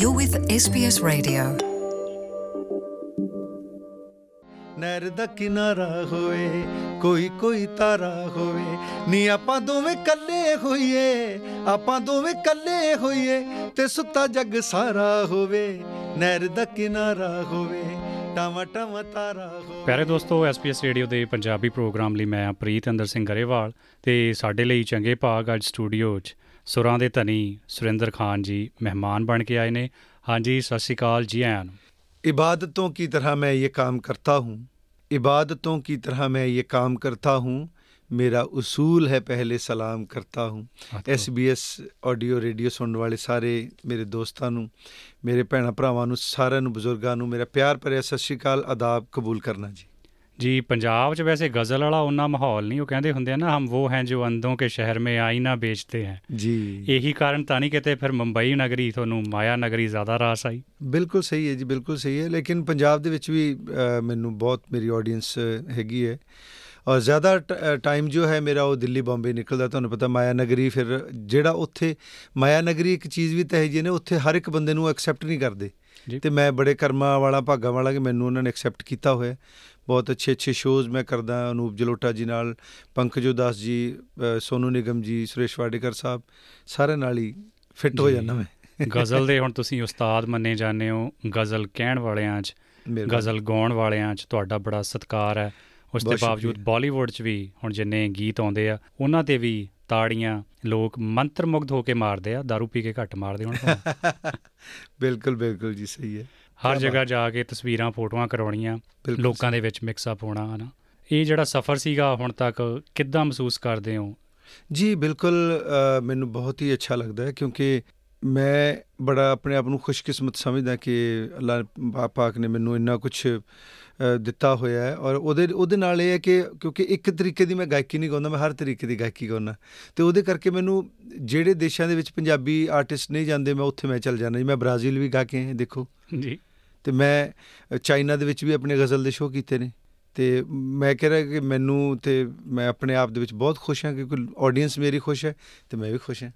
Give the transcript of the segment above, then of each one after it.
You're with SBS Radio. ਨਹਿਰ ਦਾ ਕਿਨਾਰਾ ਹੋਵੇ ਕੋਈ ਕੋਈ ਤਾਰਾ ਹੋਵੇ ਨੀ ਆਪਾਂ ਦੋਵੇਂ ਕੱਲੇ ਹੋਈਏ ਆਪਾਂ ਦੋਵੇਂ ਕੱਲੇ ਹੋਈਏ ਤੇ ਸੁੱਤਾ ਜੱਗ ਸਾਰਾ ਹੋਵੇ ਨਹਿਰ ਦਾ ਕਿਨਾਰਾ ਹੋਵੇ ਟਾਵਾ ਟਾਵਾ ਤਾਰਾ ਹੋਵੇ ਪਿਆਰੇ ਦੋਸਤੋ ਐਸਪੀਐਸ ਰੇਡੀਓ ਦੇ ਪੰਜਾਬੀ ਪ੍ਰੋਗਰਾਮ ਲਈ ਮੈਂ ਪ੍ਰੀਤ ਅੰਦਰ ਸਿੰਘ ਗਰੇਵਾਲ ਤੇ ਸਾਡੇ ਲਈ ਚੰਗੇ ਭਾਗ ਅੱਜ ਸਟੂਡੀਓ 'ਚ ਸੁਰਾਂ ਦੇ ਧਨੀ ਸੁਰਿੰਦਰ ਖਾਨ ਜੀ ਮਹਿਮਾਨ ਬਣ ਕੇ ਆਏ ਨੇ ਹਾਂਜੀ ਸਤਿ ਸ਼੍ਰੀ ਅਕਾਲ ਜੀ ਆਇਆਂ ਨੂੰ इबादतों की तरह मैं ये काम करता हूँ इबादतों की तरह मैं ये काम करता हूँ ਮੇਰਾ ਉਸੂਲ ਹੈ ਪਹਿਲੇ ਸਲਾਮ ਕਰਤਾ ਹੂੰ ਆਤੋ। SBS ਆਡੀਓ ਰੇਡੀਓ ਸੁਣਨ ਵਾਲੇ ਸਾਰੇ ਮੇਰੇ ਦੋਸਤਾਂ ਨੂੰ ਮੇਰੇ ਭੈਣਾਂ ਭਰਾਵਾਂ ਨੂੰ ਸਾਰਿਆਂ ਨੂੰ ਬਜ਼ੁਰਗਾਂ ਨੂੰ ਮੇਰਾ ਪਿਆਰ ਭਰਿਆ ਸਤਿ ਸ਼੍ਰੀ ਅਕਾਲ ਆਦਾਬ ਕਬੂਲ ਕਰਨਾ ਜੀ ਜੀ ਪੰਜਾਬ 'ਚ ਵੈਸੇ ਗਜ਼ਲ ਵਾਲਾ ਉਹਨਾਂ ਮਾਹੌਲ ਨਹੀਂ ਉਹ ਕਹਿੰਦੇ ਹੁੰਦੇ ਆ ਨਾ ਹਮ ਉਹ ਹੈ ਜੋ ਅੰਧੋਂ ਕੇ ਸ਼ਹਿਰ ਮੇਂ ਆਈਨਾ ਵੇਚਤੇ ਹੈ। ਜੀ। ਇਹੀ ਕਾਰਨ ਤਾਂ ਨਹੀਂ ਕਿਤੇ ਫਿਰ ਮੁੰਬਈ ਨਗਰੀ ਤੁਹਾਨੂੰ ਮਾਇਆ ਨਗਰੀ ਜ਼ਿਆਦਾ ਰਾਸ ਆਈ? ਬਿਲਕੁਲ ਸਹੀ ਹੈ ਜੀ ਬਿਲਕੁਲ ਸਹੀ ਹੈ ਲੇਕਿਨ ਪੰਜਾਬ ਦੇ ਵਿੱਚ ਵੀ ਮੈਨੂੰ ਬਹੁਤ ਮੇਰੀ ਆਡੀਅנס ਹੈਗੀ ਹੈ। ਔਰ ਜ਼ਿਆਦਾ ਟਾਈਮ ਜੋ ਹੈ ਮੇਰਾ ਉਹ ਦਿੱਲੀ ਬੰਬੇ ਨਿਕਲਦਾ ਤੁਹਾਨੂੰ ਪਤਾ ਮਾਇਆ ਨਗਰੀ ਫਿਰ ਜਿਹੜਾ ਉੱਥੇ ਮਾਇਆ ਨਗਰੀ ਇੱਕ ਚੀਜ਼ ਵੀ ਤਾਂ ਹੈ ਜੀ ਨੇ ਉੱਥੇ ਹਰ ਇੱਕ ਬੰਦੇ ਨੂੰ ਐਕਸੈਪਟ ਨਹੀਂ ਕਰਦੇ। ਤੇ ਮੈਂ ਬੜੇ ਕਰਮਾਂ ਵਾਲਾ ਭਾਗਾ ਵਾਲਾ ਕਿ ਮੈਨੂੰ ਉਹਨਾਂ ਨੇ ਐਕਸੈਪਟ ਕੀਤਾ ਹੋਇਆ। ਬਹੁਤ ਅੱਛੇ ਅੱਛੇ ਸ਼ੋਜ਼ ਮੈਂ ਕਰਦਾ ਅਨੂਪ ਜਲੋਟਾ ਜੀ ਨਾਲ ਪੰਕਜ ਉਦਾਸ ਜੀ ਸੋਨੂ ਨਿਗਮ ਜੀ ਸੁਰੇਸ਼ ਵਾਡੇਕਰ ਸਾਹਿਬ ਸਾਰੇ ਨਾਲ ਹੀ ਫਿੱਟ ਹੋ। ਜਾਂਦਾ ਮੈਂ ਗਜ਼ਲ ਦੇ ਹੁਣ ਤੁਸੀਂ ਉਸਤਾਦ ਮੰਨੇ ਜਾਂਦੇ ਹੋ ਗਜ਼ਲ ਕਹਿਣ ਵਾਲਿਆਂ 'ਚ। ਗਜ਼ਲ ਗਾਉਣ ਵਾਲਿਆਂ 'ਚ ਤੁਹਾਡਾ ਬੜਾ ਸਤਿਕਾਰ ਹੈ ਉਸ ਦੇ ਬਾਵਜੂਦ। ਬਾਲੀਵੁੱਡ 'ਚ ਵੀ ਹੁਣ ਜਿੰਨੇ ਗੀਤ ਆਉਂਦੇ ਆ ਉਹਨਾਂ ਤੇ ਵੀ ਤਾੜੀਆਂ ਲੋਕ ਮੰਤਰ ਮੁਗਧ ਹੋ ਕੇ ਮਾਰਦੇ ਆ दारू ਪੀ ਕੇ ਘੱਟ ਮਾਰਦੇ ਹੁਣ। ਬਿਲਕੁਲ ਬਿਲਕੁਲ ਜੀ ਸਹੀ ਹੈ। ਹਰ ਜਗ੍ਹਾ ਜਾ ਕੇ ਤਸਵੀਰਾਂ ਫੋਟੋਆਂ ਕਰਾਉਣੀਆਂ ਲੋਕਾਂ ਦੇ ਵਿੱਚ ਮਿਕਸ ਅਪ ਹੋਣਾ ਹਨਾ। ਇਹ ਜਿਹੜਾ ਸਫ਼ਰ ਸੀਗਾ ਹੁਣ ਤੱਕ ਕਿੱਦਾਂ ਮਹਿਸੂਸ ਕਰਦੇ ਹੋ? ਜੀ ਬਿਲਕੁਲ ਮੈਨੂੰ ਬਹੁਤ ਹੀ ਅੱਛਾ ਲੱਗਦਾ ਹੈ ਕਿਉਂਕਿ ਮੈਂ ਬੜਾ ਆਪਣੇ ਆਪ ਨੂੰ ਖੁਸ਼ਕਿਸਮਤ ਸਮਝਦਾ ਕਿ ਅੱਲਾਹ ਪਾਕ ਨੇ ਮੈਨੂੰ ਇੰਨਾ ਕੁਝ ਦਿੱਤਾ ਹੋਇਆ ਹੈ ਔਰ ਉਹਦੇ ਉਹਦੇ ਨਾਲ ਇਹ ਹੈ ਕਿ ਕਿਉਂਕਿ ਇੱਕ ਤਰੀਕੇ ਦੀ ਮੈਂ ਗਾਇਕੀ ਨਹੀਂ ਗਾਉਂਦਾ ਮੈਂ ਹਰ ਤਰੀਕੇ ਦੀ ਗਾਇਕੀ ਗਾਉਂਦਾ। ਤੇ ਉਹਦੇ ਕਰਕੇ ਮੈਨੂੰ ਜਿਹੜੇ ਦੇਸ਼ਾਂ ਦੇ ਵਿੱਚ ਪੰਜਾਬੀ ਆਰਟਿਸਟ ਨਹੀਂ ਜਾਂਦੇ ਮੈਂ ਉੱਥੇ ਮੈਂ ਚੱਲ ਜਾਂਦਾ। ਜੀ ਮੈਂ ਬ੍ਰਾਜ਼ੀਲ ਵੀ ਗਾ ਕੇ ਆਇਆ ਦੇਖੋ। ਜੀ। ਤੇ ਮੈਂ ਚਾਈਨਾ ਦੇ ਵਿੱਚ ਵੀ ਆਪਣੇ ਗਜ਼ਲ ਦੇ ਸ਼ੋਅ ਕੀਤੇ ਨੇ। ਤੇ ਮੈਂ ਕਹਿ ਰਿਹਾ ਕਿ ਮੈਨੂੰ ਤੇ ਮੈਂ ਆਪਣੇ ਆਪ ਦੇ ਵਿੱਚ ਬਹੁਤ ਖੁਸ਼ ਹਾਂ ਕਿਉਂਕਿ ਆਡੀਅנס ਮੇਰੀ ਖੁਸ਼ ਹੈ ਤੇ ਮੈਂ ਵੀ ਖੁਸ਼ ਹਾਂ।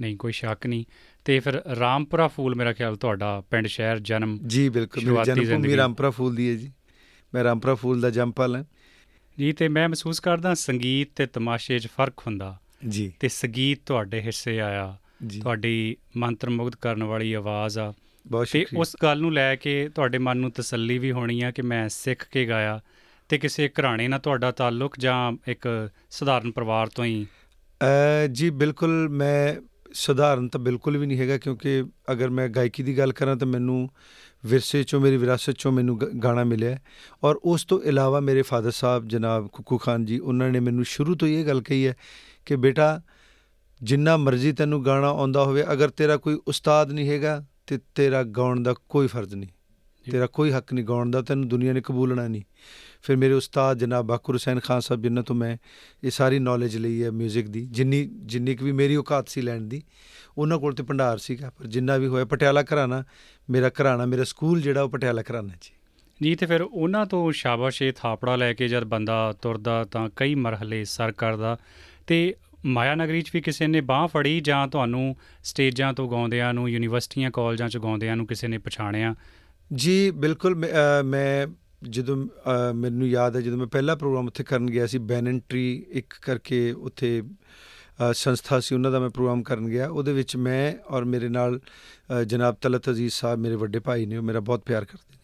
ਨਹੀਂ ਕੋਈ ਸ਼ੱਕ ਨਹੀਂ। ਤੇ ਫਿਰ ਰਾਮਪੁਰਾ ਫੂਲ ਮੇਰਾ ਖਿਆਲ ਤੁਹਾਡਾ ਪਿੰਡ ਸ਼ਹਿਰ ਜਨਮ ਜੀ ਬਿਲਕੁਲ। ਮੇਰੀ ਜਨਮ ਭੂਮੀ। ਰਾਮਪੁਰਾ ਫੂਲ ਦੀ ਹੈ ਜੀ। ਮੈਂ ਰਾਮਪੁਰਾ ਫੂਲ ਦਾ ਜੰਮਪਲ ਹਾਂ। ਜੀ ਤੇ ਮੈਂ ਮਹਿਸੂਸ ਕਰਦਾ ਸੰਗੀਤ ਤੇ ਤਮਾਸ਼ੇ 'ਚ ਫ਼ਰਕ ਹੁੰਦਾ। ਜੀ। ਤੇ ਸੰਗੀਤ ਤੁਹਾਡੇ ਹਿੱਸੇ ਆਇਆ। ਤੁਹਾਡੀ ਮੰਤਰ ਮੁਗਧ ਕਰਨ ਵਾਲੀ ਆਵਾਜ਼ ਆ। ਤੇ ਉਸ ਗੱਲ ਨੂੰ ਲੈ ਕੇ ਤੁਹਾਡੇ ਮਨ ਨੂੰ ਤਸੱਲੀ ਵੀ ਹੋਣੀ ਆ ਕਿ ਮੈਂ ਸਿੱਖ ਕੇ ਗਾਇਆ। ਤੇ ਕਿਸੇ ਘਰਾਣੇ ਨਾਲ ਤੁਹਾਡਾ ਤਾਲੁਕ ਜਾਂ ਇੱਕ ਸਧਾਰਨ ਪਰਿਵਾਰ ਤੋਂ ਹੀ? ਜੀ ਬਿਲਕੁਲ। ਮੈਂ ਸਧਾਰਨ ਤਾਂ ਬਿਲਕੁਲ ਵੀ ਨਹੀਂ ਹੈਗਾ ਕਿਉਂਕਿ ਅਗਰ ਮੈਂ ਗਾਇਕੀ ਦੀ ਗੱਲ ਕਰਾਂ ਤਾਂ ਮੈਨੂੰ ਵਿਰਸੇ ਚੋਂ, ਮੇਰੀ ਵਿਰਾਸਤ ਚੋਂ ਮੈਨੂੰ ਗ- ਗਾਣਾ ਮਿਲਿਆ ਹੈ ਔਰ ਉਸ ਤੋਂ ਇਲਾਵਾ ਮੇਰੇ ਫਾਦਰ ਸਾਹਿਬ ਜਨਾਬ ਕੁੱਕੂ ਖਾਨ ਜੀ, ਉਹਨਾਂ ਨੇ ਮੈਨੂੰ ਸ਼ੁਰੂ ਤੋਂ ਹੀ ਇਹ ਗੱਲ ਕਹੀ ਹੈ ਕਿ ਬੇਟਾ ਜਿੰਨਾ ਮਰਜ਼ੀ ਤੈਨੂੰ ਗਾਣਾ ਆਉਂਦਾ ਹੋਵੇ, ਅਗਰ ਤੇਰਾ ਕੋਈ ਉਸਤਾਦ ਨਹੀਂ ਹੈਗਾ ਤੇ ਤੇਰਾ ਗਾਉਣ ਦਾ ਕੋਈ ਫਰਜ਼ ਨਹੀਂ ਜੀ। ਤੇਰਾ ਕੋਈ ਹੱਕ ਨਹੀਂ ਗਾਉਣ ਦਾ ਤੈਨੂੰ ਦੁਨੀਆ ਨੇ ਕਬੂਲਣਾ ਨਹੀਂ। ਫਿਰ ਮੇਰੇ ਉਸਤਾਦ ਜਨਾਬ ਬਾਕਰ ਹੁਸੈਨ ਖਾਨ ਸਾਹਿਬ ਜਿਨ੍ਹਾਂ ਤੋਂ ਮੈਂ ਇਹ ਸਾਰੀ ਨੌਲੇਜ ਲਈ ਹੈ 뮤직 ਦੀ ਜਿੰਨੀ ਜਿੰਨੀ ਕੁ ਵੀ ਮੇਰੀ ਔਕਾਤ ਸੀ ਲੈਣ ਦੀ ਉਹਨਾਂ ਕੋਲ ਤੇ ਭੰਡਾਰ ਸੀਗਾ ਪਰ ਜਿੰਨਾ ਵੀ ਹੋਇਆ ਪਟਿਆਲਾ ਘਰਾਣਾ ਮੇਰਾ ਘਰਾਣਾ ਮੇਰਾ ਸਕੂਲ ਜਿਹੜਾ ਉਹ ਪਟਿਆਲਾ ਘਰਾਣਾ ਜੀ। ਜੀ ਤੇ ਫਿਰ ਉਹਨਾਂ ਤੋਂ ਸ਼ਾਬਾਸ਼ੇ ਥਾਪੜਾ ਲੈ ਕੇ ਜਦ ਬੰਦਾ ਤੁਰਦਾ ਤਾਂ ਕਈ ਮਰਹਲੇ ਸਰ ਕਰਦਾ। ਤੇ ਮਾਇਆ ਨਗਰੀ 'ਚ ਵੀ ਕਿਸੇ ਨੇ ਬਾਹ ਫੜੀ ਜਾਂ ਤੁਹਾਨੂੰ ਸਟੇਜਾਂ ਤੋਂ ਗਾਉਂਦਿਆਂ ਨੂੰ ਯੂਨੀਵਰਸਿਟੀਆਂ ਕਾਲਜਾਂ 'ਚ ਗਾਉਂਦਿਆਂ ਨੂੰ ਕਿਸੇ ਨੇ ਪਛਾਣਿਆ? ਜੀ ਬਿਲਕੁਲ ਮੈਂ- ਅ, ਮੈਂ ਜਦੋਂ ਅ, ਮੈਨੂੰ ਯਾਦ ਹੈ ਜਦੋਂ ਮੈਂ ਪਹਿਲਾ ਪ੍ਰੋਗਰਾਮ ਉੱਥੇ ਕਰਨ ਗਿਆ ਸੀ ਬੈਨਨ ਟਰੀ ਇੱਕ ਕਰਕੇ ਉੱਥੇ ਅ, ਸੰਸਥਾ ਸੀ ਉਹਨਾਂ ਦਾ ਮੈਂ ਪ੍ਰੋਗਰਾਮ ਕਰਨ ਗਿਆ। ਉਹਦੇ ਵਿੱਚ ਮੈਂ ਔਰ ਮੇਰੇ ਨਾਲ ਅ, ਜਨਾਬ ਤਲਤ ਅਜ਼ੀਜ਼ ਸਾਹਿਬ ਮੇਰੇ ਵੱਡੇ ਭਾਈ ਨੇ ਉਹ ਮੇਰਾ ਬਹੁਤ ਪਿਆਰ ਕਰਦੇ ਨੇ।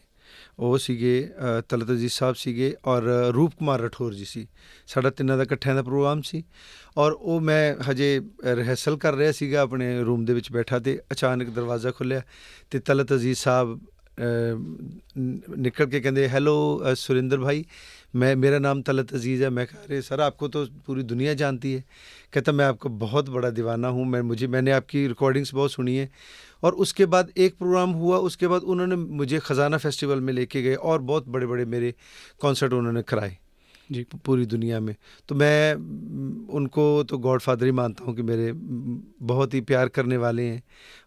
ਉਹ ਸੀਗੇ ਅ, ਤਲਤ ਅਜ਼ੀਜ਼ ਸਾਹਿਬ ਸੀਗੇ ਔਰ ਰੂਪ ਕੁਮਾਰ ਰਠੌਰ ਜੀ ਸੀ। ਸਾਡਾ ਤਿੰਨਾਂ ਦਾ ਇਕੱਠਿਆਂ ਦਾ ਪ੍ਰੋਗਰਾਮ ਸੀ ਔਰ ਉਹ ਮੈਂ ਹਜੇ ਰਿਹਰਸਲ ਕਰ ਰਿਹਾ ਸੀਗਾ ਆਪਣੇ ਰੂਮ ਦੇ ਵਿੱਚ ਬੈਠਾ ਤੇ ਅਚਾਨਕ ਦਰਵਾਜ਼ਾ ਖੁੱਲਿਆ ਤੇ ਤਲਤ ਅਜ਼ੀਜ਼ ਸਾਹਿਬ निकल के कहते हेलो सुरेंद्र भाई, मैं, मेरा नाम तलत अज़ीज़ है। मैं कह रहे सर, आपको तो पूरी दुनिया जानती है। कहता, मैं आपको बहुत बड़ा दीवाना हूँ। मैं, मुझे, मैंने आपकी रिकॉर्डिंग्स बहुत सुनी है। और उसके बाद एक प्रोग्राम हुआ, उसके बाद उन्होंने मुझे ख़जाना फेस्टिवल में लेके गए और बहुत बड़े बड़े मेरे कॉन्सर्ट उन्होंने कराए। जी पूरी दुनिया में तो मैं म, उनको तो गॉड फादर ही मानता हूँ कि मेरे म, बहुत ही प्यार करने वाले हैं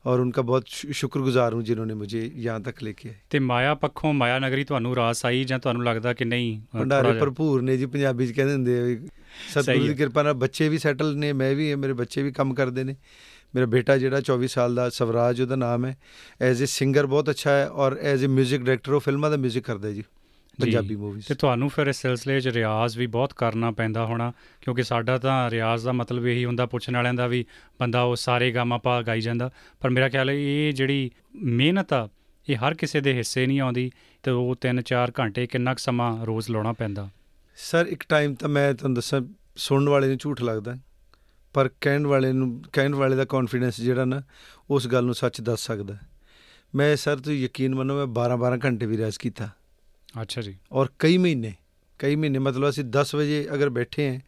और उनका बहुत शु- शुक्रगुजार हूँ जिन्होंने मुझे यहाँ तक लेके आए ਤੇ ਮਾਇਆ ਪੱਖੋਂ ਮਾਇਆ ਨਗਰੀ ਤੁਹਾਨੂੰ ਰਾਸ ਆਈ ਜਾਂ ਤੁਹਾਨੂੰ ਲੱਗਦਾ ਕਿ ਨਹੀਂ ਅ, ਥੋੜ੍ਹਾ ਭੰਡਾਰੇ ਜਿਹਾ- ਭਰਪੂਰ ਨੇ ਜੀ ਪੰਜਾਬੀ ਚ ਕਹਿੰਦੇ ਹੁੰਦੇ ਆ ਵੀ ਸਹੀ ਸਤਿਗੁਰੂ ਦੀ ਹੈ। ਕਿਰਪਾ ਨਾਲ ਬੱਚੇ ਵੀ ਸੈਟਲ ਨੇ ਮੈਂ ਵੀ ਮੇਰੇ ਬੱਚੇ ਵੀ ਕੰਮ ਕਰਦੇ ਨੇ ਮੇਰਾ ਬੇਟਾ ਜਿਹੜਾ 24 ਸਾਲ ਦਾ ਸਵਰਾਜ ਉਹਦਾ ਨਾਮ ਹੈ ਐਜ਼ ਅ ਸਿੰਗਰ ਬਹੁਤ ਅੱਛਾ ਹੈ ਔਰ ਐਜ਼ ਅ 뮤직 ਡਾਇਰੈਕਟਰ ਉਹ ਫਿਲਮਾਂ ਦਾ 뮤직 ਕਰਦਾ ਜੀ ਪੰਜਾਬੀ ਮੂਵੀਜ਼ ਤੇ ਤੁਹਾਨੂੰ ਫਿਰ ਇਸ ਸਿਲਸਿਲੇ 'ਚ ਰਿਆਜ਼ ਵੀ ਬਹੁਤ ਕਰਨਾ ਪੈਂਦਾ ਹੋਣਾ ਕਿਉਂਕਿ ਸਾਡਾ ਤਾਂ ਰਿਆਜ਼ ਦਾ ਮਤਲਬ ਇਹੀ ਹੁੰਦਾ ਪੁੱਛਣ ਵਾਲਿਆਂ ਦਾ ਵੀ ਬੰਦਾ ਉਹ ਸਾਰੇ ਗਾਮਾ ਪਾ ਗਾਈ ਜਾਂਦਾ। ਪਰ ਮੇਰਾ ਖਿਆਲ ਹੈ ਇਹ ਜਿਹੜੀ ਮਿਹਨਤ ਆ ਇਹ ਹਰ ਕਿਸੇ ਦੇ ਹਿੱਸੇ ਨਹੀਂ ਆਉਂਦੀ ਤੇ ਉਹ 3-4 ਘੰਟੇ ਕਿੰਨਾ ਕੁ ਸਮਾਂ ਰੋਜ਼ ਲਾਉਣਾ ਪੈਂਦਾ। ਸਰ ਇੱਕ ਟਾਈਮ ਤਾਂ ਮੈਂ ਤੁਹਾਨੂੰ ਦੱਸਾਂ ਸੁਣਨ ਵਾਲੇ ਨੂੰ ਝੂਠ ਲੱਗਦਾ ਪਰ ਕਹਿਣ ਵਾਲੇ ਨੂੰ ਕਹਿਣ ਵਾਲੇ ਦਾ ਕੌਨਫੀਡੈਂਸ ਜਿਹੜਾ ਨਾ ਉਸ ਗੱਲ ਨੂੰ ਸੱਚ ਦੱਸ ਸਕਦਾ ਮੈਂ ਸਰ ਤੁਸੀਂ ਯਕੀਨ ਮੰਨੋ ਮੈਂ 12-12 ਘੰਟੇ ਵੀ ਰਿਆਜ਼ ਕੀਤਾ। ਅੱਛਾ ਜੀ ਔਰ ਕਈ ਮਹੀਨੇ ਕਈ ਮਹੀਨੇ ਮਤਲਬ ਅਸੀਂ 10 ਵਜੇ ਅਗਰ ਬੈਠੇ ਹਾਂ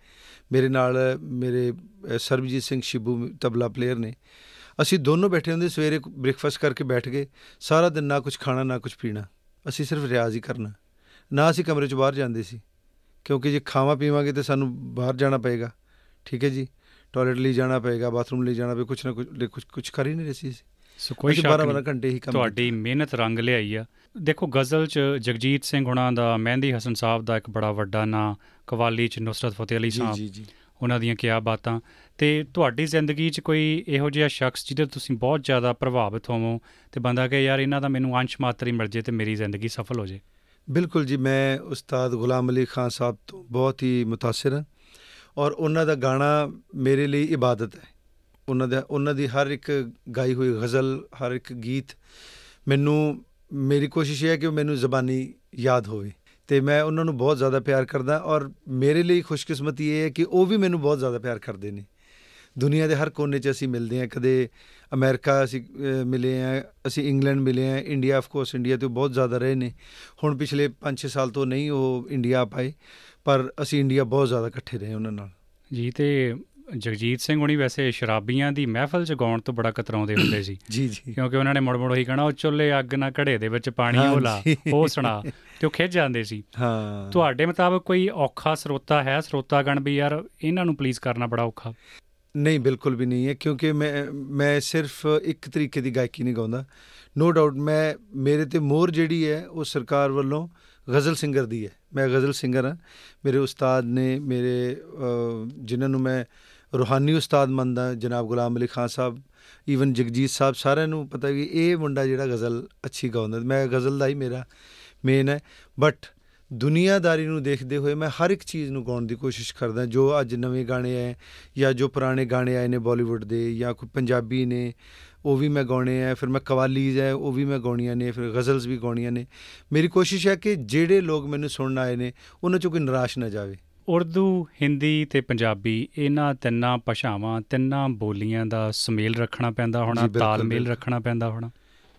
ਮੇਰੇ ਨਾਲ ਮੇਰੇ ਅ, ਸਰਬਜੀਤ ਸਿੰਘ ਸ਼ਿਬੂ ਤਬਲਾ ਪਲੇਅਰ ਨੇ ਅਸੀਂ ਦੋਨੋਂ ਬੈਠੇ ਹੁੰਦੇ ਸਵੇਰੇ ਬ੍ਰੇਕਫਾਸਟ ਕਰਕੇ ਬੈਠ ਗਏ ਸਾਰਾ ਦਿਨ ਨਾ ਕੁਝ ਖਾਣਾ ਨਾ ਕੁਝ ਪੀਣਾ ਅਸੀਂ ਸਿਰਫ ਰਿਆਜ਼ ਹੀ ਕਰਨਾ ਨਾ ਅਸੀਂ ਕਮਰੇ 'ਚ ਬਾਹਰ ਜਾਂਦੇ ਸੀ ਕਿਉਂਕਿ ਜੇ ਖਾਵਾਂ ਪੀਵਾਂਗੇ ਤੇ ਸਾਨੂੰ ਬਾਹਰ ਜਾਣਾ ਪਏਗਾ ਠੀਕ ਹੈ ਜੀ ਟਾਇਲਟ ਲਈ ਜਾਣਾ ਪਏਗਾ ਬਾਥਰੂਮ ਲਈ ਜਾਣਾ ਪਏ ਕੁਝ ਨਾ ਕੁਝ ਕੁਝ ਕੁਝ ਕਰ ਹੀ ਨਹੀਂ ਰਹੇ ਸੀ ਅਸੀਂ। ਸੋ ਕੋਈ ਸ਼ੱਕ 12 ਨਹੀਂ। 12 ਘੰਟੇ ਹੀ ਕੰਮ ਤੁਹਾਡੀ ਮਿਹਨਤ ਰੰਗ ਲਿਆਈ ਆ। ਦੇਖੋ ਗਜ਼ਲ 'ਚ ਜਗਜੀਤ ਸਿੰਘ ਹੁਣਾਂ ਦਾ ਮਹਿੰਦੀ ਹਸਨ ਸਾਹਿਬ ਦਾ ਇੱਕ ਬੜਾ ਵੱਡਾ ਨਾਂ ਕਵਾਲੀ 'ਚ ਨੁਸਰਤ ਫਤਿਹ ਅਲੀ ਸਾਹਿਬ ਜੀ ਜੀ। ਉਹਨਾਂ ਦੀਆਂ ਕਿਆ ਬਾਤਾਂ। ਤੇ ਤੁਹਾਡੀ ਜ਼ਿੰਦਗੀ 'ਚ ਕੋਈ ਇਹੋ ਜਿਹਾ ਸ਼ਖਸ ਜਿਹਦੇ ਤੁਸੀਂ ਬਹੁਤ ਜ਼ਿਆਦਾ ਪ੍ਰਭਾਵਿਤ ਹੋਵੋ ਤੇ ਬੰਦਾ ਕਹੇ ਯਾਰ ਇਹਨਾਂ ਦਾ ਮੈਨੂੰ ਅੰਸ਼ ਮਾਤਰ ਹੀ ਮਿਲ ਜੇ ਤੇ ਮੇਰੀ ਜ਼ਿੰਦਗੀ ਸਫਲ ਹੋ ਜੇ। ਬਿਲਕੁਲ ਜੀ ਮੈਂ ਉਸਤਾਦ ਗੁਲਾਮ ਅਲੀ ਖਾਨ ਸਾਹਿਬ ਤੋਂ ਬਹੁਤ ਹੀ ਮੁਤਾਸਿਰ ਹਾਂ ਔਰ ਉਹਨਾਂ ਦਾ ਗਾਣਾ ਮੇਰੇ ਲਈ ਇਬਾਦਤ ਹੈ। ਉਹਨਾਂ ਦਾ ਉਹਨਾਂ ਦੀ ਹਰ ਇੱਕ ਗਾਈ ਹੋਈ ਗਜ਼ਲ ਹਰ ਇੱਕ ਗੀਤ ਮੈਨੂੰ ਮੇਰੀ ਕੋਸ਼ਿਸ਼ ਇਹ ਹੈ ਕਿ ਉਹ ਮੈਨੂੰ ਜ਼ਬਾਨੀ ਯਾਦ ਹੋਵੇ ਤੇ ਮੈਂ ਉਹਨਾਂ ਨੂੰ ਬਹੁਤ ਜ਼ਿਆਦਾ ਪਿਆਰ ਕਰਦਾ ਔਰ ਮੇਰੇ ਲਈ ਖੁਸ਼ਕਿਸਮਤੀ ਇਹ ਹੈ ਕਿ ਉਹ ਵੀ ਮੈਨੂੰ ਬਹੁਤ ਜ਼ਿਆਦਾ ਪਿਆਰ ਕਰਦੇ ਨੇ। ਦੁਨੀਆ ਦੇ ਹਰ ਕੋਨੇ 'ਚ ਅਸੀਂ ਮਿਲਦੇ ਹਾਂ ਕਦੇ ਅਮਰੀਕਾ ਅਸੀਂ ਅਹ, ਮਿਲੇ ਹਾਂ ਅਸੀਂ ਇੰਗਲੈਂਡ ਮਿਲੇ ਹਾਂ ਇੰਡੀਆ ਆਫ ਕੋਰਸ ਇੰਡੀਆ ਤੇ ਉਹ ਬਹੁਤ ਜ਼ਿਆਦਾ ਰਹੇ ਨੇ। ਹੁਣ ਪਿਛਲੇ 5-6 ਸਾਲ ਤੋਂ ਨਹੀਂ ਉਹ ਇੰਡੀਆ ਆ ਪਾਏ ਪਰ ਅਸੀਂ ਇੰਡੀਆ ਬਹੁਤ ਜ਼ਿਆਦਾ ਇਕੱਠੇ ਰਹੇ ਉਹਨਾਂ ਨਾਲ। ਜੀ ਤੇ ਜਗਜੀਤ ਸਿੰਘ ਹੁਣੀ ਵੈਸੇ ਸ਼ਰਾਬੀਆਂ ਦੀ ਮਹਿਫਲ 'ਚ ਗਾਉਣ ਤੋਂ ਬੜਾ ਕਤਰਾਉਂਦੇ ਹੁੰਦੇ ਸੀ। ਜੀ ਜੀ। ਕਿਉਂਕਿ ਉਹਨਾਂ ਨੇ ਮੁੜ ਮੁੜ ਉਹੀ ਕਹਿਣਾ ਉਹ ਚੁੱਲ੍ਹੇ ਅੱਗ ਨਾ ਘੜੇ ਦੇ ਵਿੱਚ ਪਾਣੀ ਉਹ ਲਾ ਹਾਂਜੀ। ਉਹ ਸੁਣਾ। ਤੇ ਉਹ ਖਿੱਚ ਜਾਂਦੇ ਸੀ। ਹਾਂ। ਤੁਹਾਡੇ ਮੁਤਾਬਕ ਕੋਈ ਔਖਾ ਸਰੋਤਾ ਹੈ ਸਰੋਤਾਗਣ ਵੀ ਯਾਰ ਇਹਨਾਂ ਨੂੰ ਪਲੀਜ਼ ਕਰਨਾ ਬੜਾ ਔਖਾ? ਨਹੀਂ ਬਿਲਕੁਲ ਵੀ ਨਹੀਂ ਹੈ ਕਿਉਂਕਿ ਮੈਂ ਮੈਂ ਸਿਰਫ ਇੱਕ ਤਰੀਕੇ ਦੀ ਗਾਇਕੀ ਨਹੀਂ ਗਾਉਂਦਾ। ਨੋ ਡਾਊਟ ਮੈਂ ਮੇਰੇ ਤੇ ਮੋਹਰ ਜਿਹੜੀ ਹੈ ਉਹ ਸਰਕਾਰ ਵੱਲੋਂ ਗਜ਼ਲ ਸਿੰਗਰ ਦੀ ਹੈ। ਮੈਂ ਗਜ਼ਲ ਸਿੰਗਰ ਹਾਂ। ਮੇਰੇ ਉਸਤਾਦ ਨੇ ਮੇਰੇ ਜਿਨ੍ਹਾਂ ਨੂੰ ਮੈਂ ਰੂਹਾਨੀ ਉਸਤਾਦ ਮੰਨਦਾ ਜਨਾਬ ਗੁਲਾਮ ਅਲੀ ਖਾਨ ਸਾਹਿਬ ਈਵਨ ਜਗਜੀਤ ਸਾਹਿਬ ਸਾਰਿਆਂ ਨੂੰ ਪਤਾ ਵੀ ਇਹ ਮੁੰਡਾ ਜਿਹੜਾ ਗਜ਼ਲ ਅੱਛੀ ਗਾਉਂਦਾ, ਮੈਂ ਗਜ਼ਲ ਦਾ ਹੀ ਮੇਰਾ ਮੇਨ ਹੈ ਬਟ ਦੁਨੀਆਦਾਰੀ ਨੂੰ ਦੇਖਦੇ ਹੋਏ ਮੈਂ ਹਰ ਇੱਕ ਚੀਜ਼ ਨੂੰ ਗਾਉਣ ਦੀ ਕੋਸ਼ਿਸ਼ ਕਰਦਾ, ਜੋ ਅੱਜ ਨਵੇਂ ਗਾਣੇ ਆਏ ਜਾਂ ਜੋ ਪੁਰਾਣੇ ਗਾਣੇ ਆਏ ਨੇ ਬਾਲੀਵੁੱਡ ਦੇ ਜਾਂ ਕੋਈ ਪੰਜਾਬੀ ਨੇ, ਉਹ ਵੀ ਮੈਂ ਗਾਉਣੇ ਆ, ਫਿਰ ਮੈਂ ਕਵਾਲੀਜ਼ ਹੈ, ਉਹ ਵੀ ਮੈਂ ਗਾਉਣੀਆਂ ਨੇ, ਫਿਰ ਗਜ਼ਲਸ ਵੀ ਗਾਉਣੀਆਂ ਨੇ। ਮੇਰੀ ਕੋਸ਼ਿਸ਼ ਹੈ ਕਿ ਜਿਹੜੇ ਲੋਕ ਮੈਨੂੰ ਸੁਣਨ ਆਏ ਨੇ, ਉਹਨਾਂ ਚੋਂ ਕੋਈ ਨਿਰਾਸ਼ ਨਾ ਜਾਵੇ। ਉਰਦੂ ਹਿੰਦੀ ਤੇ ਪੰਜਾਬੀ ਇਹਨਾਂ ਤਿੰਨਾਂ ਭਾਸ਼ਾਵਾਂ ਤਿੰਨਾਂ ਬੋਲੀਆਂ ਦਾ ਸੁਮੇਲ ਰੱਖਣਾ ਪੈਂਦਾ ਹੋਣਾ ਤਾਲਮੇਲ। ਰੱਖਣਾ ਪੈਂਦਾ ਹੋਣਾ।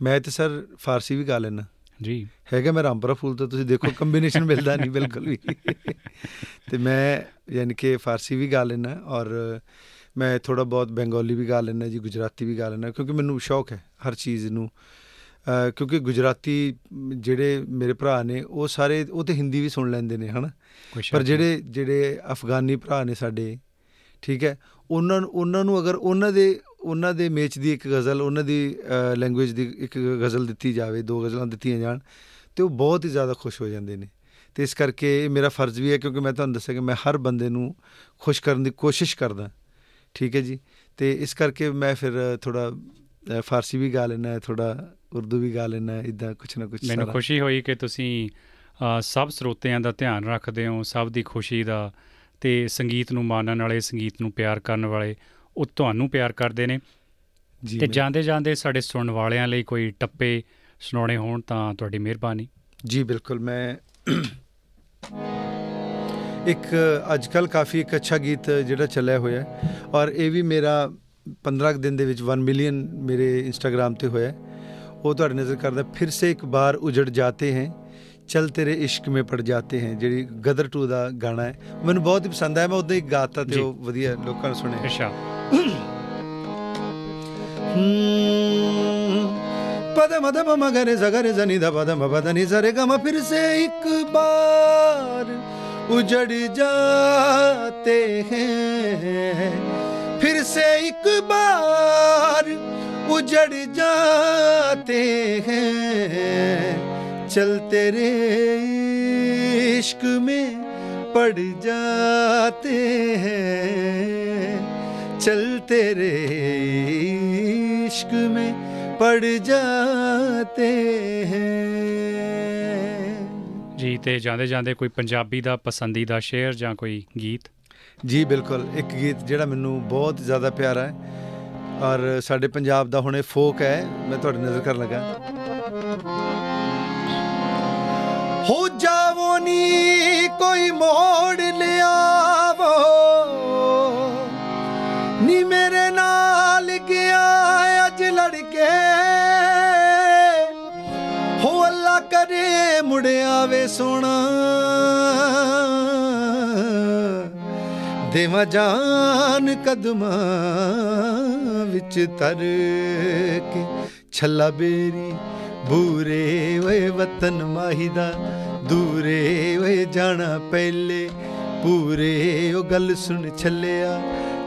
ਮੈਂ ਤੇ ਸਰ ਫਾਰਸੀ ਵੀ ਗਾ ਲੈਣਾ ਜੀ। ਹੈਗਾ ਮੈਂ ਰਾਮਪੁਰਾ ਫੂਲ ਤਾਂ ਤੁਸੀਂ ਦੇਖੋ ਕੰਬੀਨੇਸ਼ਨ ਮਿਲਦਾ ਨਹੀਂ ਬਿਲਕੁਲ ਵੀ। ਤੇ ਮੈਂ ਯਾਨੀ ਕਿ ਫਾਰਸੀ ਵੀ ਗਾ ਲੈਣਾ ਔਰ ਮੈਂ ਥੋੜਾ ਬਹੁਤ ਬੰਗਾਲੀ ਵੀ ਗਾ ਲੈਣਾ ਜੀ ਗੁਜਰਾਤੀ ਵੀ ਗਾ ਲੈਣਾ ਕਿਉਂਕਿ ਮੈਨੂੰ ਸ਼ੌਕ ਹੈ ਹਰ ਚੀਜ਼ ਨੂੰ ਕਿਉਂਕਿ ਗੁਜਰਾਤੀ ਜਿਹੜੇ ਮੇਰੇ ਭਰਾ ਨੇ ਉਹ ਸਾਰੇ ਉਹ ਤੇ ਹਿੰਦੀ ਵੀ ਸੁਣ ਲੈਂਦੇ ਨੇ ਹਨਾ? ਪਰ। ਜਿਹੜੇ ਜਿਹੜੇ ਅਫਗਾਨੀ ਭਰਾ ਨੇ ਸਾਡੇ ਠੀਕ ਹੈ? ਉਹਨਾਂ ਨੂੰ ਉਹਨਾਂ ਨੂੰ ਅਗਰ ਉਹਨਾਂ ਦੇ ਉਹਨਾਂ ਦੇ ਮੇਚ ਦੀ ਇੱਕ ਗਜ਼ਲ ਉਹਨਾਂ ਦੀ ਲੈਂਗੁਏਜ ਦੀ ਇੱਕ ਗਜ਼ਲ ਦਿੱਤੀ ਜਾਵੇ ਦੋ ਗਜ਼ਲਾਂ ਦਿੱਤੀਆਂ ਜਾਣ ਤੇ ਉਹ ਬਹੁਤ ਹੀ ਜ਼ਿਆਦਾ ਖੁਸ਼ ਹੋ ਜਾਂਦੇ ਨੇ। ਤੇ ਇਸ ਕਰਕੇ ਮੇਰਾ ਫਰਜ਼ ਵੀ ਹੈ ਕਿਉਂਕਿ ਮੈਂ ਤੁਹਾਨੂੰ ਦੱਸਿਆ ਕਿ ਮੈਂ ਹਰ ਬੰਦੇ ਨੂੰ ਖੁਸ਼ ਕਰਨ ਦੀ ਕੋਸ਼ਿਸ਼ ਕਰਦਾ ਠੀਕ ਹੈ ਜੀ? ਤੇ ਇਸ ਕਰਕੇ ਮੈਂ ਫਿਰ ਥੋੜਾ ਫਾਰਸੀ ਵੀ ਗਾ ਲੈਣਾ ਥੋੜਾ ਉਰਦੂ ਵੀ ਗਾ ਲੈਣਾ ਇਦਾਂ ਕੁਛ ਨਾ ਕੁਛ ਮੈਨੂੰ। ਖੁਸ਼ੀ ਹੋਈ ਕਿ ਤੁਸੀਂ ਸਭ ਸਰੋਤਿਆਂ ਦਾ ਧਿਆਨ ਰੱਖਦੇ ਹੋ ਸਭ ਦੀ ਖੁਸ਼ੀ ਦਾ ਤੇ ਸੰਗੀਤ ਨੂੰ ਮਾਣਨ ਵਾਲੇ ਸੰਗੀਤ ਨੂੰ ਪਿਆਰ ਕਰਨ ਵਾਲੇ ਉਹ ਤੁਹਾਨੂੰ ਪਿਆਰ ਕਰਦੇ ਨੇ ਜੀ ਤੇ ਜਾਂਦੇ ਜਾਂਦੇ ਸਾਡੇ ਸੁਣਨ ਵਾਲਿਆਂ ਲਈ ਕੋਈ ਟੱਪੇ ਸੁਣਾਉਣੇ ਹੋਣ ਤਾਂ ਤੁਹਾਡੀ ਮਿਹਰਬਾਨੀ ਜੀ ਬਿਲਕੁਲ ਮੈਂ ਇੱਕ ਅੱਜ ਕੱਲ ਕਾਫੀ ਇੱਕ ਅੱਛਾ ਗੀਤ ਜਿਹੜਾ ਚੱਲਿਆ ਹੋਇਆ ਹੈ ਔਰ ਇਹ ਵੀ ਮੇਰਾ 15 ਦਿਨ ਦੇ ਵਿੱਚ 1 ਮਿਲੀਅਨ ਮੇਰੇ ਇੰਸਟਾਗ੍ਰam ਤੇ ਹੋਇਆ ਉਹ ਤੁਹਾਡੇ ਨਜ਼ਰ ਕਰਦਾ ਫਿਰ ਸੇ ਇੱਕ ਬਾਰ ਉਜੜ ਜਾਤੇ ਹੈ। ਚਲ ਤੇਰੇ ਇਸ਼ਕ ਮੇ ਪੜ ਜਾਤੇ ਹੈ ਜਿਹੜੀ ਗਦਰ ਟੂ ਦਾ ਗਾਣਾ ਹੈ। ਮੈਨੂੰ ਬਹੁਤ ਹੀ ਪਸੰਦ ਆਇਆ। ਮੈਂ ਉਦੋਂ ਹੀ ਗਾਤਾ ਤੇ ਉਹ ਵਧੀਆ ਲੋਕਾਂ ਨੇ ਸੁਣਿਆ। ਅੱਛਾ। ਪਦ ਮਦ ਮਮ ਗਰੇ ਜ਼ਗਰ ਜ਼ਨੀ ਦ ਪਦ ਮ ਪਦ ਨੀ ਜ਼ਰੇ ਗਮ ਫਿਰ ਸੇ ਇੱਕ ਬਾਰ ਉਜੜ ਜਾਤੇ ਹੈ। फिर से एक बार उजड़ जाते हैं चल तेरे इश्क में पड़ जाते हैं चल तेरे इश्क में पड़ जाते हैं ਜੀ ਤੇ ਜਾਂਦੇ ਜਾਂਦੇ ਕੋਈ ਪੰਜਾਬੀ ਦਾ ਪਸੰਦੀਦਾ ਸ਼ੇਅਰ ਜਾਂ ਕੋਈ ਗੀਤ ਜੀ ਬਿਲਕੁਲ, ਇੱਕ ਗੀਤ ਜਿਹੜਾ ਮੈਨੂੰ ਬਹੁਤ ਜ਼ਿਆਦਾ ਪਿਆਰਾ ਹੈ ਔਰ ਸਾਡੇ ਪੰਜਾਬ ਦਾ ਹੁਣੇ ਫੋਕ ਹੈ, ਮੈਂ ਤੁਹਾਡੀ ਨਜ਼ਰ ਕਰਨ ਲੱਗਾ। ਹੋ ਜਾਵੋ ਨੀ, ਕੋਈ ਮੋੜ ਲਿਆਵੋ। ਨੀ ਮੇਰੇ ਨਾਲ ਗਿਆ ਅੱਜ ਲੜਕੇ। ਹੋ ਅੱਲਾ ਕਰੇ ਮੁੜ ਆਵੇ ਸੋਣਾ। ਦੇਵਾ ਜਾਨ ਕਦਮਾਂ ਵਿੱਚ ਤਰ ਕੇ ਛੱਲਾ ਬੇਰੀ ਬੂਰੇ ਓਏ ਵਤਨ ਮਾਹੀਦਾ ਦੂਰੇ ਓਏ ਜਾਣਾ ਪਹਿਲੇ। ਪੂਰੇ ਉਹ ਗੱਲ ਸੁਣ ਛੱਲਿਆ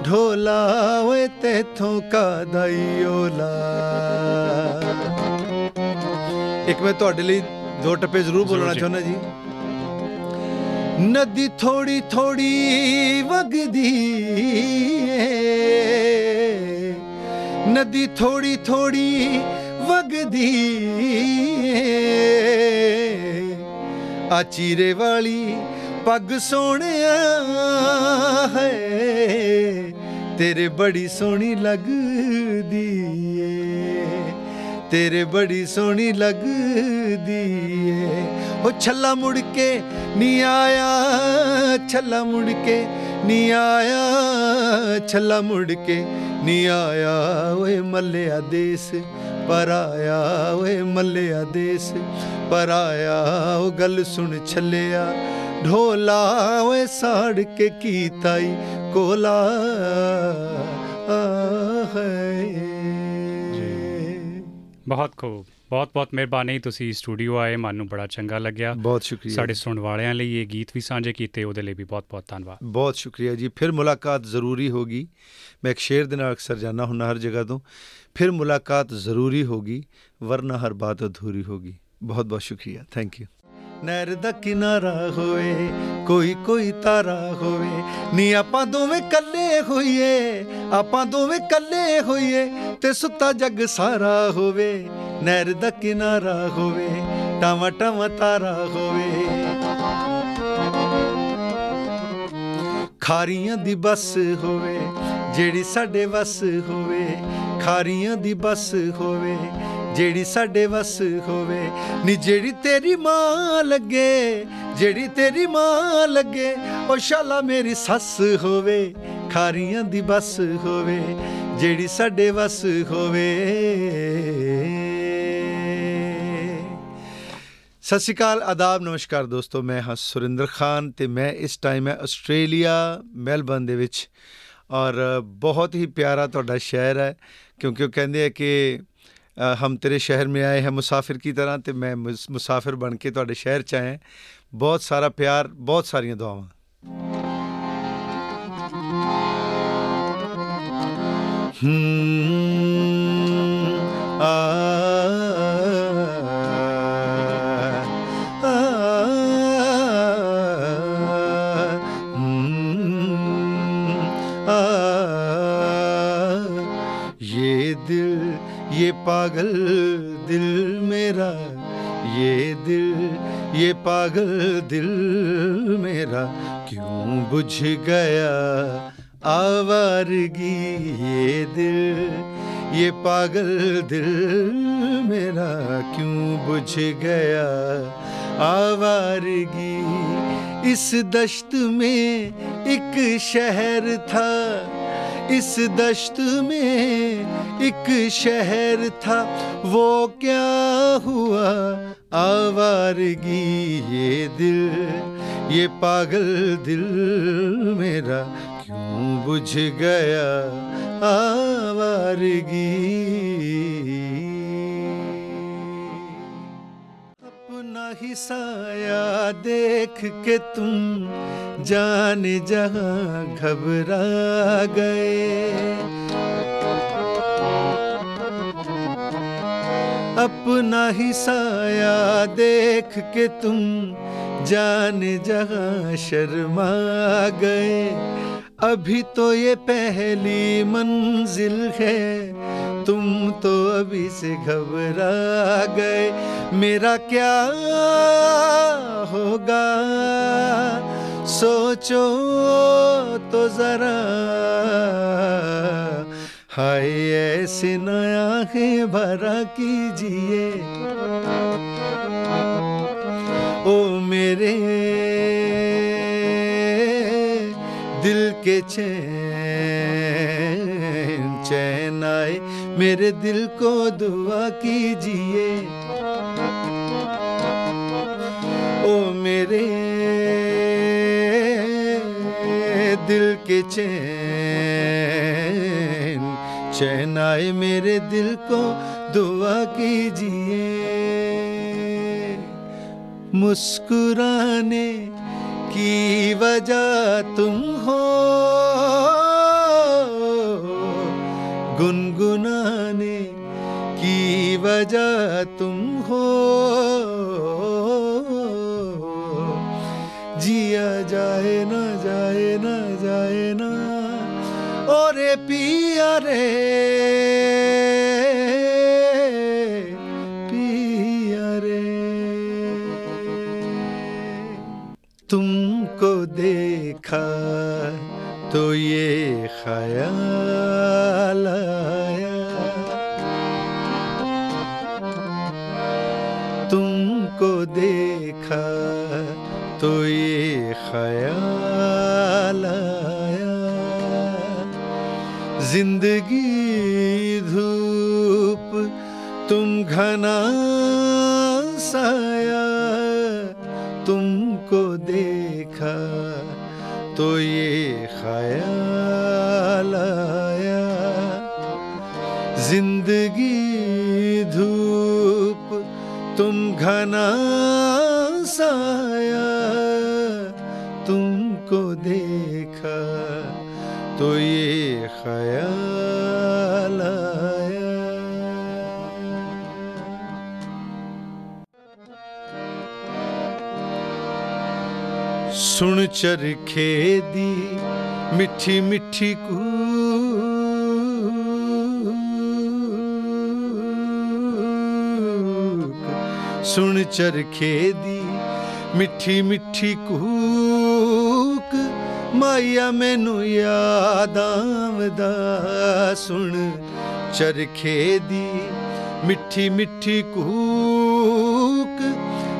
ਢੋਲਾ ਓਏ ਤੇਥੋਂ ਕਾਦਾਈ ਓਲਾ। ਇੱਕ ਮੈਂ ਤੁਹਾਡੇ ਲਈ ਦੋ ਟੱਪੇ ਜ਼ਰੂਰ ਬੋਲਣਾ। ਚਾਹੁੰਦਾ ਜੀ। ਨਦੀ ਥੋੜੀ ਥੋੜੀ ਵਗਦੀ ਏ। ਨਦੀ ਥੋੜੀ ਥੋੜੀ ਵਗਦੀ ਏ। ਆ ਚੀਰੇ ਵਾਲੀ ਪੱਗ ਸੋਹਣਿਆ ਹੈ। ਤੇਰੇ ਬੜੀ ਸੋਹਣੀ ਲੱਗਦੀ ਏ। ਤੇਰੇ ਬੜੀ ਸੋਹਣੀ ਲੱਗਦੀ ਏ। ਉਹ ਛੱਲਾ ਮੁੜ ਕੇ ਨੀ ਆਇਆ, ਛੱਲਾ ਮੁੜ ਕੇ ਨੀ ਆਇਆ, ਛੱਲਾ ਮੁੜ ਕੇ ਨੀ ਆਇਆ। ਓਏ ਮੱਲਿਆ ਦੇਸ ਪਰ ਆਇਆ ਓਏ ਮੱਲਿਆ ਦੇਸ ਪਰ ਆਇਆ ਉਹ ਗੱਲ ਸੁਣ ਛੱਲਿਆ, ਢੋਲਾ ਓਏ ਸਾੜ ਕੇ ਕੀਤਾਈ ਕੋਲਾ? ਹੈ। ਬਹੁਤ ਖੂਬ। ਬਹੁਤ ਬਹੁਤ ਮਿਹਰਬਾਨੀ ਤੁਸੀਂ ਸਟੂਡੀਓ ਆਏ ਮਨ ਬੜਾ ਚੰਗਾ ਲੱਗਿਆ। ਬਹੁਤ ਸ਼ੁਕਰੀਆ ਸਾਡੇ ਸੁਣਨ ਵਾਲਿਆਂ ਲਈ ਇਹ ਗੀਤ ਵੀ ਸਾਂਝੇ ਕੀਤੇ ਉਹਦੇ ਲਈ ਵੀ ਬਹੁਤ ਬਹੁਤ ਧੰਨਵਾਦ। ਬਹੁਤ ਸ਼ੁਕਰੀਆ ਜੀ। ਫਿਰ ਮੁਲਾਕਾਤ ਜ਼ਰੂਰੀ ਹੋਗੀ ਮੈਂ ਇੱਕ ਸ਼ੇਰ ਦੇ ਨਾਲ ਅਕਸਰ ਜਾਣਾ ਹੁੰਨਾ ਹਰ ਜਗ੍ਹਾ ਤੋਂ। ਫਿਰ ਮੁਲਾਕਾਤ ਜ਼ਰੂਰੀ ਹੋਗੀ ਵਰਨਾ ਹਰ ਬਾਤ ਅਧੂਰੀ ਹੋਗੀ ਬਹੁਤ ਬਹੁਤ ਸ਼ੁਕਰੀਆ। ਥੈਂਕ ਯੂ ਨਹਿਰ ਦਾ ਕਿਨਾਰਾ ਹੋਵੇ ਕੋਈ ਕੋਈ ਤਾਰਾ ਹੋਵੇ ਨੀ ਆਪਾਂ ਦੋਵੇਂ ਕੱਲੇ ਹੋਈਏ ਆਪਾਂ ਦੋਵੇਂ ਕੱਲੇ ਹੋਈਏ ਤੇ ਸੁੱਤਾ ਜੱਗ ਸਾਰਾ ਹੋਵੇ। ਨਹਿਰ ਦਾ ਕਿਨਾਰਾ ਹੋਵੇ, ਟਾਵਾ ਟਾਵਾ ਤਾਰਾ ਹੋਵੇ। ਖਾਰੀਆਂ ਦੀ ਬੱਸ ਹੋਵੇ, ਜਿਹੜੀ ਸਾਡੇ ਵਸ ਹੋਵੇ। ਖਾਰੀਆਂ ਦੀ ਬੱਸ ਹੋਵੇ, ਜਿਹੜੀ ਸਾਡੇ ਵਸ ਹੋਵੇ। ਨੀ ਜਿਹੜੀ ਤੇਰੀ ਮਾਂ ਲੱਗੇ, ਜਿਹੜੀ ਤੇਰੀ ਮਾਂ ਲੱਗੇ, ਉਹ ਸ਼ਾਲਾ ਮੇਰੀ ਸੱਸ ਹੋਵੇ। ਖਾਰੀਆਂ ਦੀ ਬੱਸ ਹੋਵੇ, ਜਿਹੜੀ ਸਾਡੇ ਵਸ ਹੋਵੇ। ਸਤਿ ਸ਼੍ਰੀ ਅਕਾਲ, ਆਦਾਬ, ਨਮਸਕਾਰ ਦੋਸਤੋ, ਮੈਂ ਹਾਂ ਸੁਰਿੰਦਰ ਖਾਨ ਤੇ ਮੈਂ ਇਸ ਟਾਈਮ ਹੈ ਆਸਟ੍ਰੇਲੀਆ ਮੈਲਬਨ ਦੇ ਵਿੱਚ ਔਰ ਬਹੁਤ ਹੀ ਪਿਆਰਾ ਤੁਹਾਡਾ ਸ਼ਹਿਰ ਹੈ, ਕਿਉਂਕਿ ਉਹ ਕਹਿੰਦੇ ਆ ਕਿ ਹਮ ਤੇਰੇ ਸ਼ਹਿਰ ਮੇ ਆਏ ਹੈ ਮੁਸਾਫਿਰ ਕੀ ਤਰ੍ਹਾਂ ਤੇ ਮੈਂ ਮੁਸਾਫਿਰ ਬਣ ਕੇ ਤੁਹਾਡੇ ਸ਼ਹਿਰ ਚ ਆਇਆ। ਬਹੁਤ ਸਾਰਾ ਪਿਆਰ, ਬਹੁਤ ਸਾਰੀਆਂ ਦੁਆਵਾਂ। ਹੂੰ ਆ पागल दिल मेरा, ये दिल, ये पागल दिल मेरा, क्यों बुझ गया आवारगी ये दिल, ये पागल दिल मेरा, क्यों बुझ गया आवारगी? इस दश्त में एक शहर था, इस दश्त में एक शहर था, वो क्या हुआ? आवारगी ये दिल, ये पागल दिल मेरा क्यों बुझ गया? आवारगी। अपना ही साया देख के तुम जान जहाँ घबरा गए। अपना ही साया, देख के तुम जान जहाँ शर्मा गए। अभी तो ये पहली मंजिल है, तुम तो अभी से घबरा गए। मेरा क्या होगा? सोचो तो जरा। हाय ऐसे नया है भरा कीजिए ओ मेरे दिल के चैन चैन आए मेरे दिल को दुआ कीजिए ओ मेरे दिल के चैन चैन मेरे दिल को दुआ कीजिए। मुस्कुराने की वजह तुम हो। गुनगुनाने की वजह तुम हो। जिया जाए ना जाए ना जाए ना। और पिया रे। देखा तो ये ख्याल आया तुमको देखा तो ये ख्याल आया जिंदगी धूप तुम घना तो ये ख्याल आया जिंदगी धूप तुम घना साया तुमको देखा तो ये ख्याल ਸੁਣ ਚਰਖੇ ਦੀ ਮਿੱਠੀ ਮਿੱਠੀ ਕੂਕ। ਸੁਣ ਚਰਖੇ ਦੀ ਮਿੱਠੀ ਮਿੱਠੀ ਕੂਕ। ਮਾਇਆ ਮੈਨੂੰ ਯਾਦ ਆਵਦਾ। ਸੁਣ ਚਰਖੇ ਦੀ ਮਿੱਠੀ ਮਿੱਠੀ ਕੂਕ।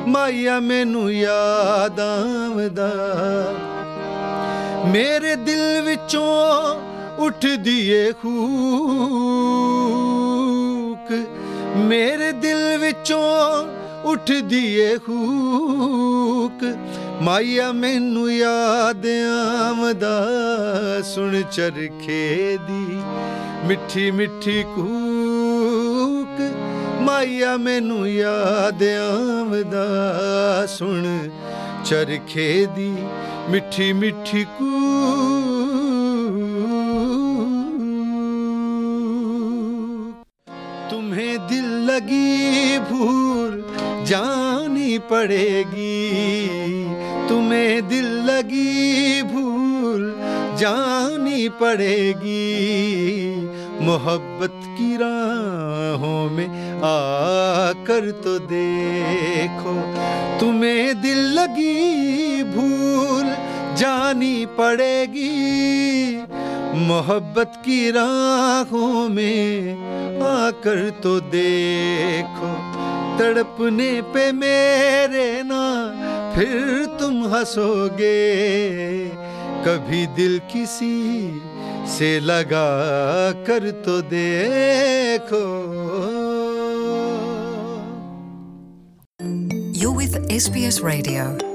ਮਾਇਆ ਮੈਨੂੰ ਯਾਦ ਆਵਦਾ ਮੇਰੇ ਦਿਲ ਵਿੱਚੋਂ ਉੱਠਦੀ ਏ ਹੂਕ। ਮੇਰੇ ਦਿਲ ਵਿੱਚੋਂ ਉੱਠਦੀ ਏ ਹੂਕ। ਮਾਇਆ ਮੈਨੂੰ ਯਾਦ ਆਵਦਾ ਸੁਣ ਚਰਖੇ ਦੀ ਮਿੱਠੀ ਮਿੱਠੀ ਕੂਕ। ਮਾਇਆ ਮੈਨੂੰ ਯਾਦ ਆਵਦਾ ਸੁਣ ਚਰਖੇ ਦੀ ਮਿੱਠੀ ਮਿੱਠੀ कूक तुम्हें दिल लगी भूल जानी पड़ेगी तुम्हें दिल लगी भूल जानी पड़ेगी मोहब्बत की राहों में आकर तो देखो, तुम्हें दिल लगी भूल जानी पड़ेगी। मोहब्बत की राहों में आकर तो देखो, तड़पने पे मेरे ना फिर तुम हंसोगे। कभी दिल किसी से लगा कर तो देखो। With SBS Radio.